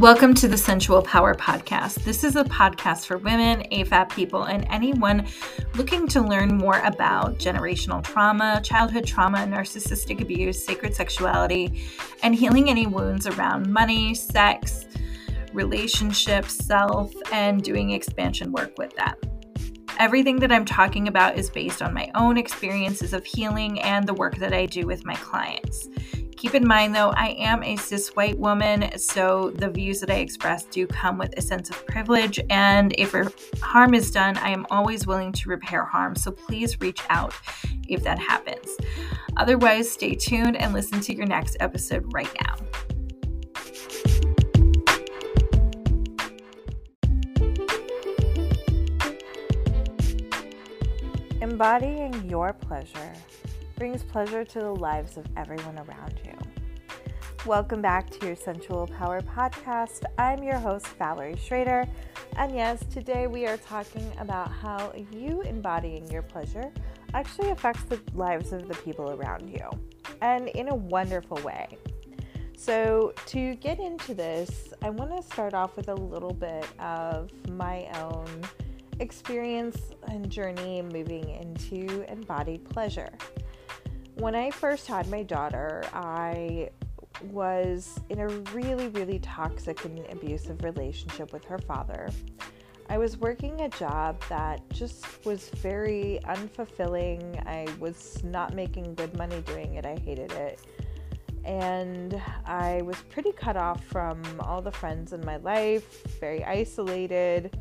Welcome to the Sensual Power Podcast. This is a podcast for women, AFAB people, and anyone looking to learn more about generational trauma, childhood trauma, narcissistic abuse, sacred sexuality, and healing any wounds around money, sex, relationships, self, and doing expansion work with that. Everything that I'm talking about is based on my own experiences of healing and the work that I do with my clients. Keep in mind, though, I am a cis white woman, so the views that I express do come with a sense of privilege. And if er, harm is done, I am always willing to repair harm. So please reach out if that happens. Otherwise, stay tuned and listen to your next episode right now. Embodying your pleasure brings pleasure to the lives of everyone around you. Welcome back to your Sensual Power Podcast. I'm your host, Valerie Schrader. And yes, today we are talking about how you embodying your pleasure actually affects the lives of the people around you, and in a wonderful way. So, to get into this, I want to start off with a little bit of my own experience and journey moving into embodied pleasure when I first had my daughter, I was in a really, really toxic and abusive relationship with her father. I was working a job that just was very unfulfilling. I was not making good money doing it. I hated it. And I was pretty cut off from all the friends in my life, very isolated,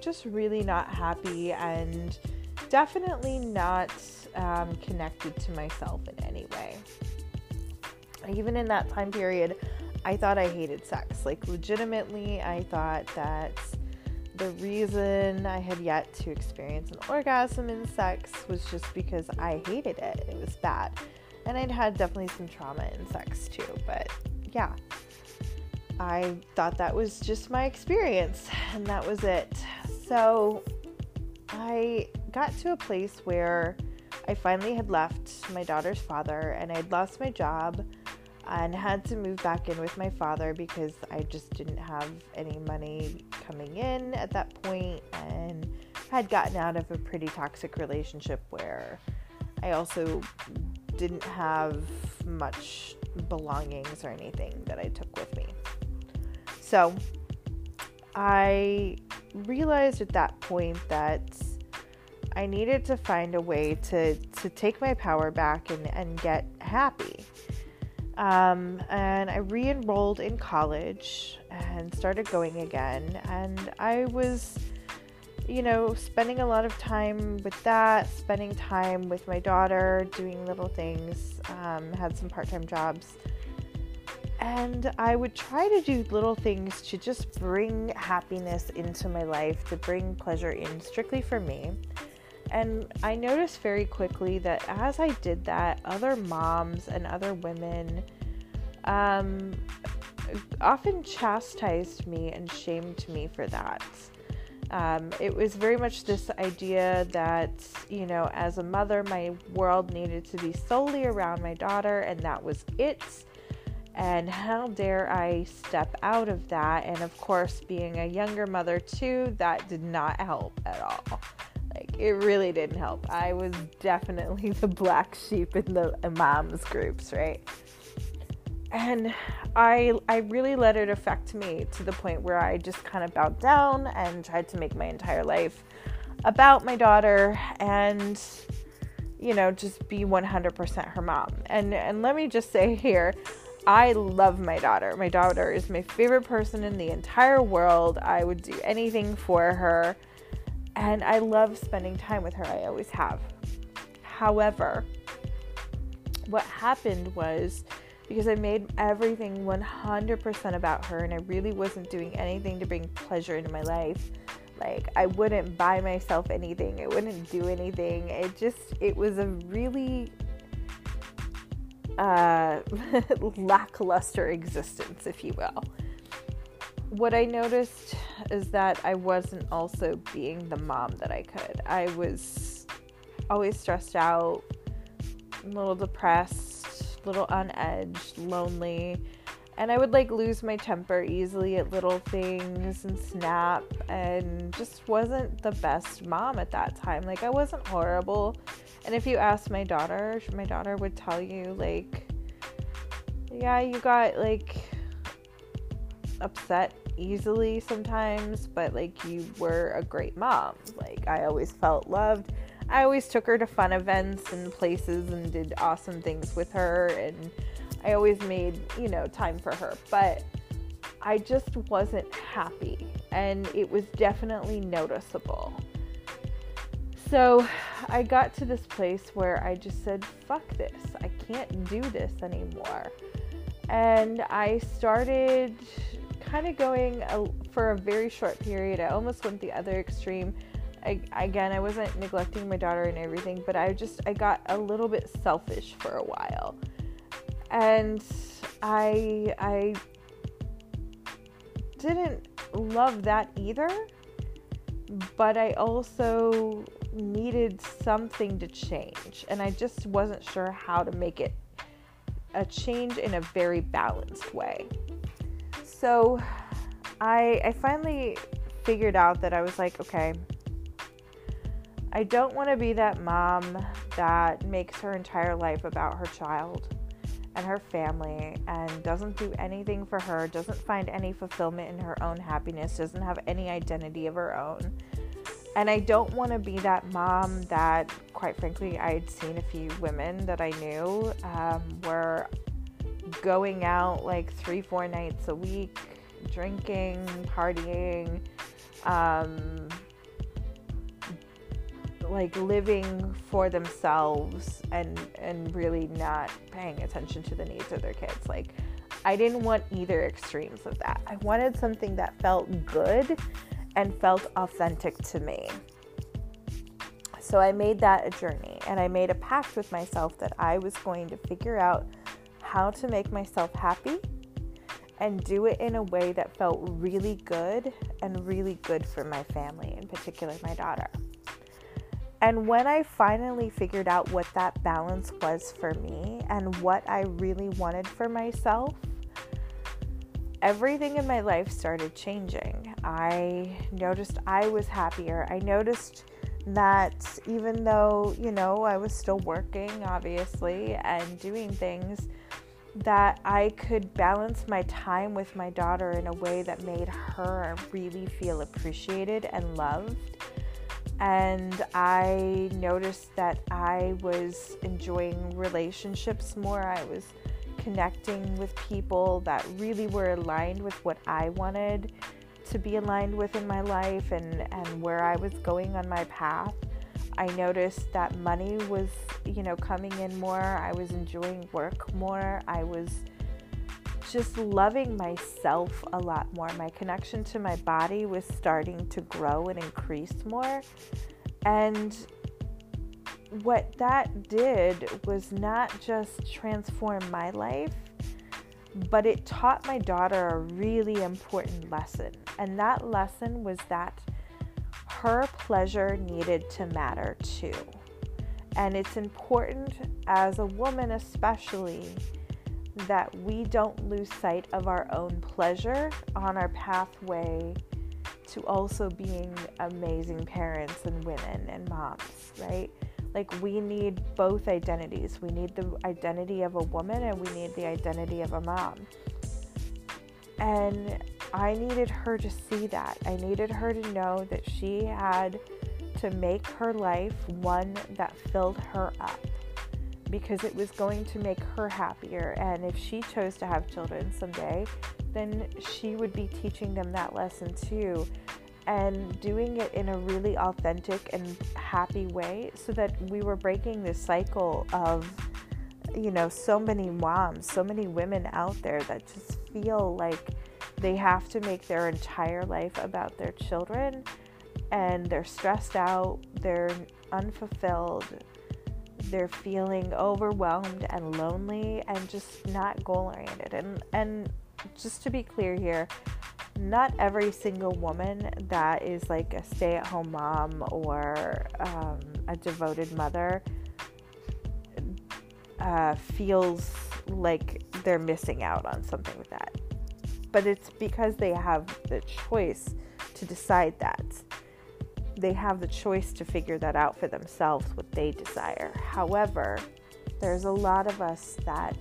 just really not happy, and definitely not um, connected to myself in any way. Even in that time period, I thought I hated sex. Like, legitimately, I thought that the reason I had yet to experience an orgasm in sex was just because I hated it. It was bad. And I'd had definitely some trauma in sex too. But yeah, I thought that was just my experience and that was it. So I got to a place where I finally had left my daughter's father and I had lost my job and had to move back in with my father because I just didn't have any money coming in at that point and had gotten out of a pretty toxic relationship where I also didn't have much belongings or anything that I took with me. So I realized at that point that I needed to find a way to, to take my power back and, and get happy. Um, and I re enrolled in college and started going again. And I was, you know, spending a lot of time with that, spending time with my daughter, doing little things, um, had some part time jobs. And I would try to do little things to just bring happiness into my life, to bring pleasure in strictly for me. And I noticed very quickly that as I did that, other moms and other women um, often chastised me and shamed me for that. Um, it was very much this idea that, you know, as a mother, my world needed to be solely around my daughter, and that was it. And how dare I step out of that? And of course, being a younger mother, too, that did not help at all. Like it really didn't help. I was definitely the black sheep in the moms groups, right? And I I really let it affect me to the point where I just kind of bowed down and tried to make my entire life about my daughter and you know just be 100% her mom. And and let me just say here I love my daughter. My daughter is my favorite person in the entire world. I would do anything for her and I love spending time with her. I always have. However, what happened was because I made everything 100% about her and I really wasn't doing anything to bring pleasure into my life. Like, I wouldn't buy myself anything, I wouldn't do anything. It just, it was a really uh, lackluster existence, if you will what I noticed is that I wasn't also being the mom that I could. I was always stressed out, a little depressed, a little on edge, lonely, and I would like lose my temper easily at little things and snap and just wasn't the best mom at that time. Like I wasn't horrible. And if you ask my daughter, my daughter would tell you like yeah, you got like upset easily sometimes, but like you were a great mom. Like I always felt loved. I always took her to fun events and places and did awesome things with her and I always made, you know, time for her, but I just wasn't happy and it was definitely noticeable. So I got to this place where I just said, fuck this. I can't do this anymore. And I started kind of going a, for a very short period. I almost went the other extreme. I, again, I wasn't neglecting my daughter and everything, but I just I got a little bit selfish for a while and I I didn't love that either, but I also needed something to change, and I just wasn't sure how to make it a change in a very balanced way. So I I finally figured out that I was like, okay, I don't want to be that mom that makes her entire life about her child and her family and doesn't do anything for her, doesn't find any fulfillment in her own happiness, doesn't have any identity of her own. And I don't want to be that mom that, quite frankly, I had seen a few women that I knew um, were going out like three, four nights a week, drinking, partying, um, like living for themselves and and really not paying attention to the needs of their kids. Like i didn't want either extremes of that. I wanted something that felt good and felt authentic to me. So i made that a journey and i made a pact with myself that i was going to figure out how to make myself happy and do it in a way that felt really good and really good for my family in particular my daughter and when I finally figured out what that balance was for me and what I really wanted for myself, everything in my life started changing. I noticed I was happier. I noticed that even though, you know, I was still working, obviously, and doing things, that I could balance my time with my daughter in a way that made her really feel appreciated and loved and I noticed that I was enjoying relationships more. I was connecting with people that really were aligned with what I wanted to be aligned with in my life and, and where I was going on my path. I noticed that money was, you know, coming in more. I was enjoying work more. I was just loving myself a lot more. My connection to my body was starting to grow and increase more. And what that did was not just transform my life, but it taught my daughter a really important lesson. And that lesson was that her pleasure needed to matter too. And it's important as a woman, especially that we don't lose sight of our own pleasure on our pathway to also being amazing parents and women and moms, right? Like, we need both identities. We need the identity of a woman and we need the identity of a mom. And I needed her to see that. I needed her to know that she had to make her life one that filled her up because it was going to make her happier. And if she chose to have children someday, then she would be teaching them that lesson too. And doing it in a really authentic and happy way so that we were breaking this cycle of, you know, so many moms, so many women out there that just feel like they have to make their entire life about their children and they're stressed out, they're unfulfilled, they're feeling overwhelmed and lonely and just not goal oriented. And and just to be clear here, not every single woman that is like a stay at home mom or um, a devoted mother uh, feels like they're missing out on something with that. But it's because they have the choice to decide that. They have the choice to figure that out for themselves, what they desire. However, there's a lot of us that,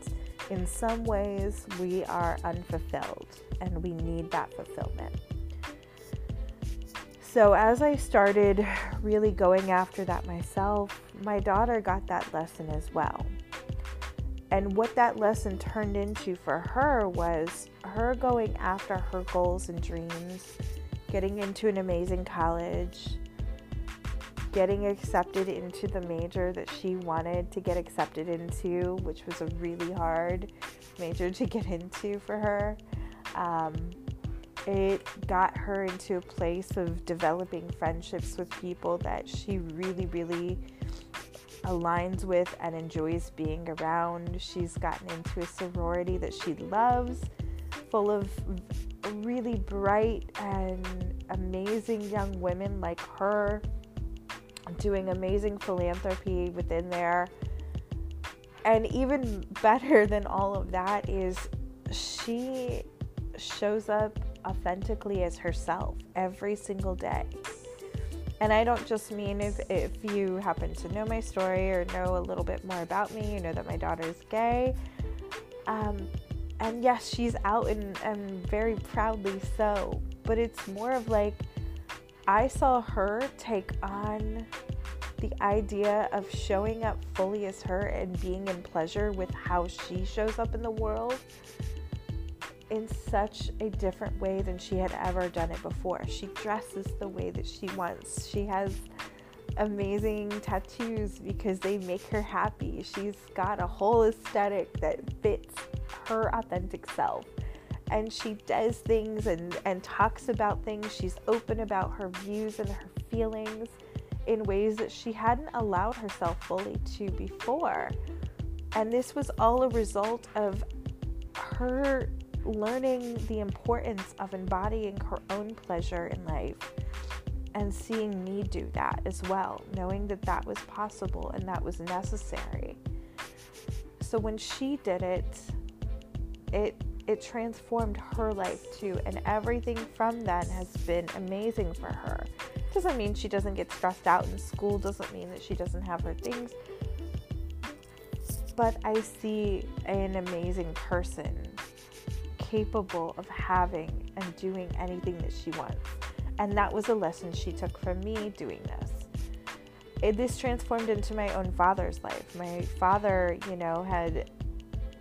in some ways, we are unfulfilled and we need that fulfillment. So, as I started really going after that myself, my daughter got that lesson as well. And what that lesson turned into for her was her going after her goals and dreams, getting into an amazing college, getting accepted into the major that she wanted to get accepted into, which was a really hard major to get into for her. Um, it got her into a place of developing friendships with people that she really, really aligns with and enjoys being around. She's gotten into a sorority that she loves, full of really bright and amazing young women like her, doing amazing philanthropy within there. And even better than all of that is she shows up authentically as herself every single day. And I don't just mean if, if you happen to know my story or know a little bit more about me, you know that my daughter's gay. Um, and yes, she's out and, and very proudly so. But it's more of like, I saw her take on the idea of showing up fully as her and being in pleasure with how she shows up in the world in such a different way than she had ever done it before. She dresses the way that she wants. She has amazing tattoos because they make her happy. She's got a whole aesthetic that fits her authentic self. And she does things and, and talks about things. She's open about her views and her feelings in ways that she hadn't allowed herself fully to before. And this was all a result of her learning the importance of embodying her own pleasure in life and seeing me do that as well, knowing that that was possible and that was necessary. So when she did it, it it transformed her life too, and everything from then has been amazing for her. Doesn't mean she doesn't get stressed out in school, doesn't mean that she doesn't have her things. But I see an amazing person capable of having and doing anything that she wants. And that was a lesson she took from me doing this. It, this transformed into my own father's life. My father, you know, had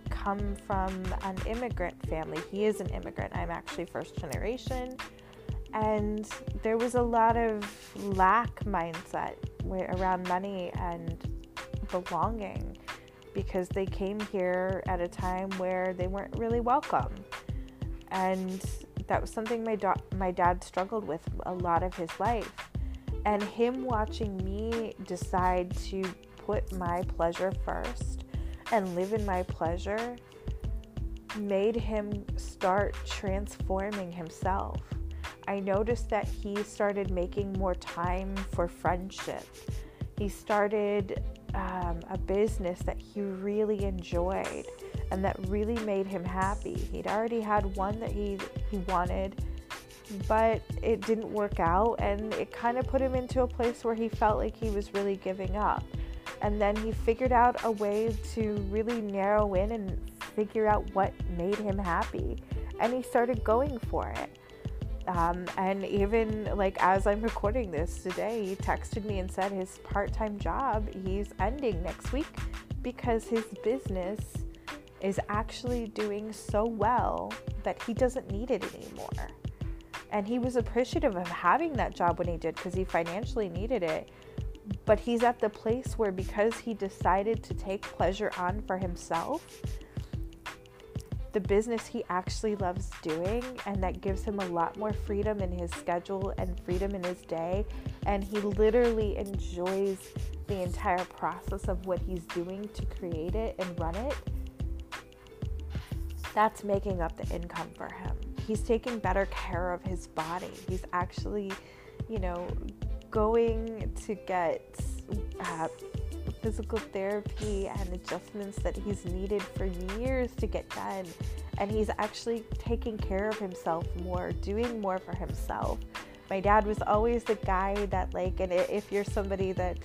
come from an immigrant family. He is an immigrant. I'm actually first generation. And there was a lot of lack mindset around money and belonging because they came here at a time where they weren't really welcome and that was something my do- my dad struggled with a lot of his life and him watching me decide to put my pleasure first and live in my pleasure made him start transforming himself. I noticed that he started making more time for friendship. He started um, a business that he really enjoyed and that really made him happy. He'd already had one that he he wanted, but it didn't work out and it kind of put him into a place where he felt like he was really giving up. And then he figured out a way to really narrow in and figure out what made him happy. And he started going for it. Um, and even like as I'm recording this today, he texted me and said his part time job he's ending next week because his business is actually doing so well that he doesn't need it anymore. And he was appreciative of having that job when he did because he financially needed it. But he's at the place where because he decided to take pleasure on for himself, the business he actually loves doing, and that gives him a lot more freedom in his schedule and freedom in his day. And he literally enjoys the entire process of what he's doing to create it and run it that's making up the income for him. He's taking better care of his body. He's actually, you know, going to get uh, physical therapy and adjustments that he's needed for years to get done. And he's actually taking care of himself more, doing more for himself. My dad was always the guy that, like, and if you're somebody that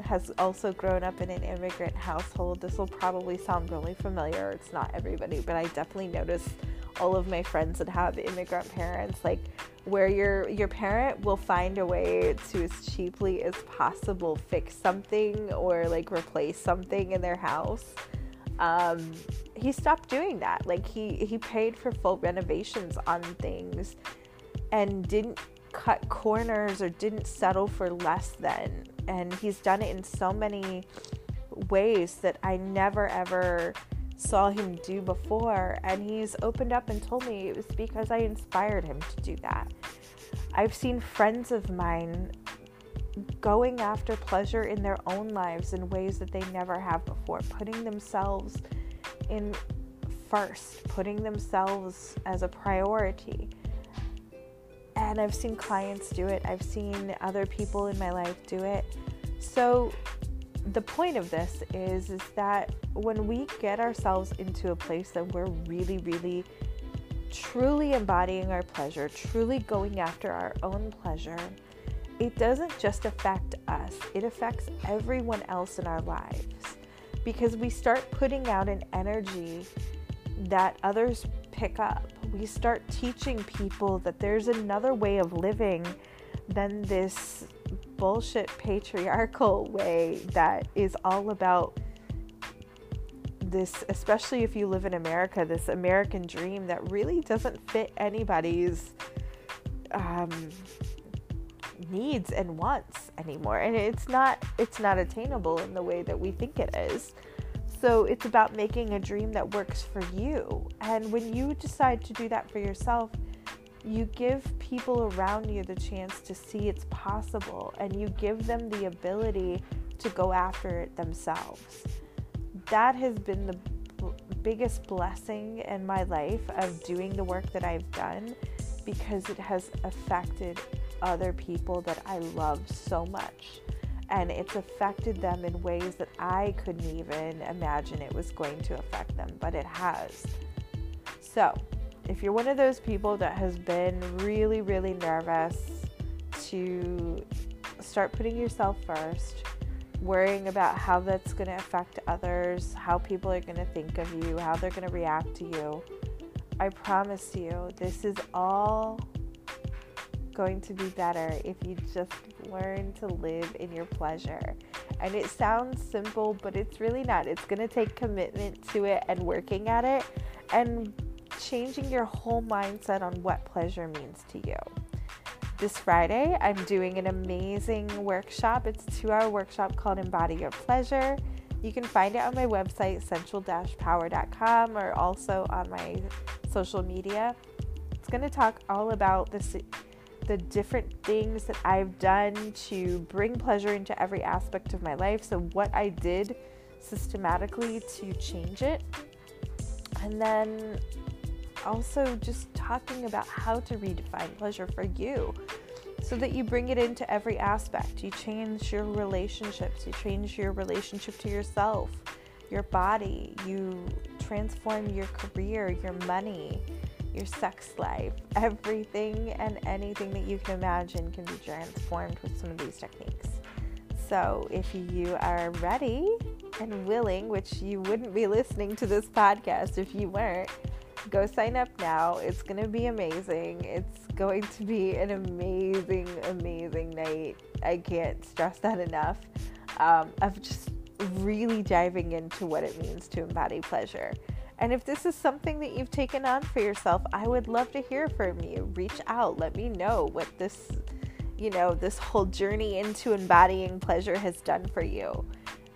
has also grown up in an immigrant household, this will probably sound really familiar. It's not everybody, but I definitely noticed all of my friends that have immigrant parents, like where your your parent will find a way to as cheaply as possible fix something or like replace something in their house. Um, he stopped doing that. Like he he paid for full renovations on things and didn't cut corners or didn't settle for less than. And he's done it in so many ways that I never ever saw him do before. And he's opened up and told me it was because I inspired him to do that. I've seen friends of mine going after pleasure in their own lives in ways that they never have before, putting themselves in first, putting themselves as a priority and I've seen clients do it, I've seen other people in my life do it. So the point of this is is that when we get ourselves into a place that we're really really truly embodying our pleasure, truly going after our own pleasure, it doesn't just affect us, it affects everyone else in our lives. Because we start putting out an energy that others pick up we start teaching people that there's another way of living than this bullshit patriarchal way that is all about this, especially if you live in America, this American dream that really doesn't fit anybody's um, needs and wants anymore. And it's not it's not attainable in the way that we think it is. So it's about making a dream that works for you. And when you decide to do that for yourself, you give people around you the chance to see it's possible and you give them the ability to go after it themselves. That has been the b- biggest blessing in my life of doing the work that I've done because it has affected other people that I love so much and it's affected them in ways that I couldn't even imagine it was going to affect them, but it has. So, if you're one of those people that has been really, really nervous to start putting yourself first, worrying about how that's going to affect others, how people are going to think of you, how they're going to react to you, I promise you, this is all going to be better if you just learn to live in your pleasure. And it sounds simple, but it's really not. It's going to take commitment to it and working at it and changing your whole mindset on what pleasure means to you. This Friday, I'm doing an amazing workshop. It's a two hour workshop called Embody Your Pleasure. You can find it on my website, sensual power.com, or also on my social media. It's going to talk all about the different things that I've done to bring pleasure into every aspect of my life. So, what I did systematically to change it. And then also just talking about how to redefine pleasure for you so that you bring it into every aspect. You change your relationships, you change your relationship to yourself, your body, you transform your career, your money your sex life, everything and anything that you can imagine can be transformed with some of these techniques. So, if you are ready and willing, which you wouldn't be listening to this podcast if you weren't, go sign up now. It's going to be amazing. It's going to be an amazing, amazing night. I can't stress that enough. Um, of just really diving into what it means to embody pleasure. And if this is something that you've taken on for yourself, I would love to hear from you. Reach out, let me know what this, you know, this whole journey into embodying pleasure has done for you.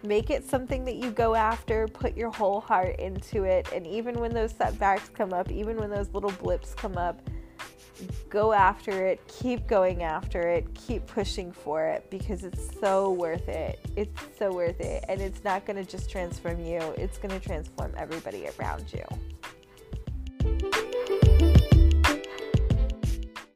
Make it something that you go after, put your whole heart into it, and even when those setbacks come up, even when those little blips come up, go after it, keep going after it, keep pushing for it because it's so worth it. It's so worth it. And it's not going to just transform you, it's going to transform everybody around you.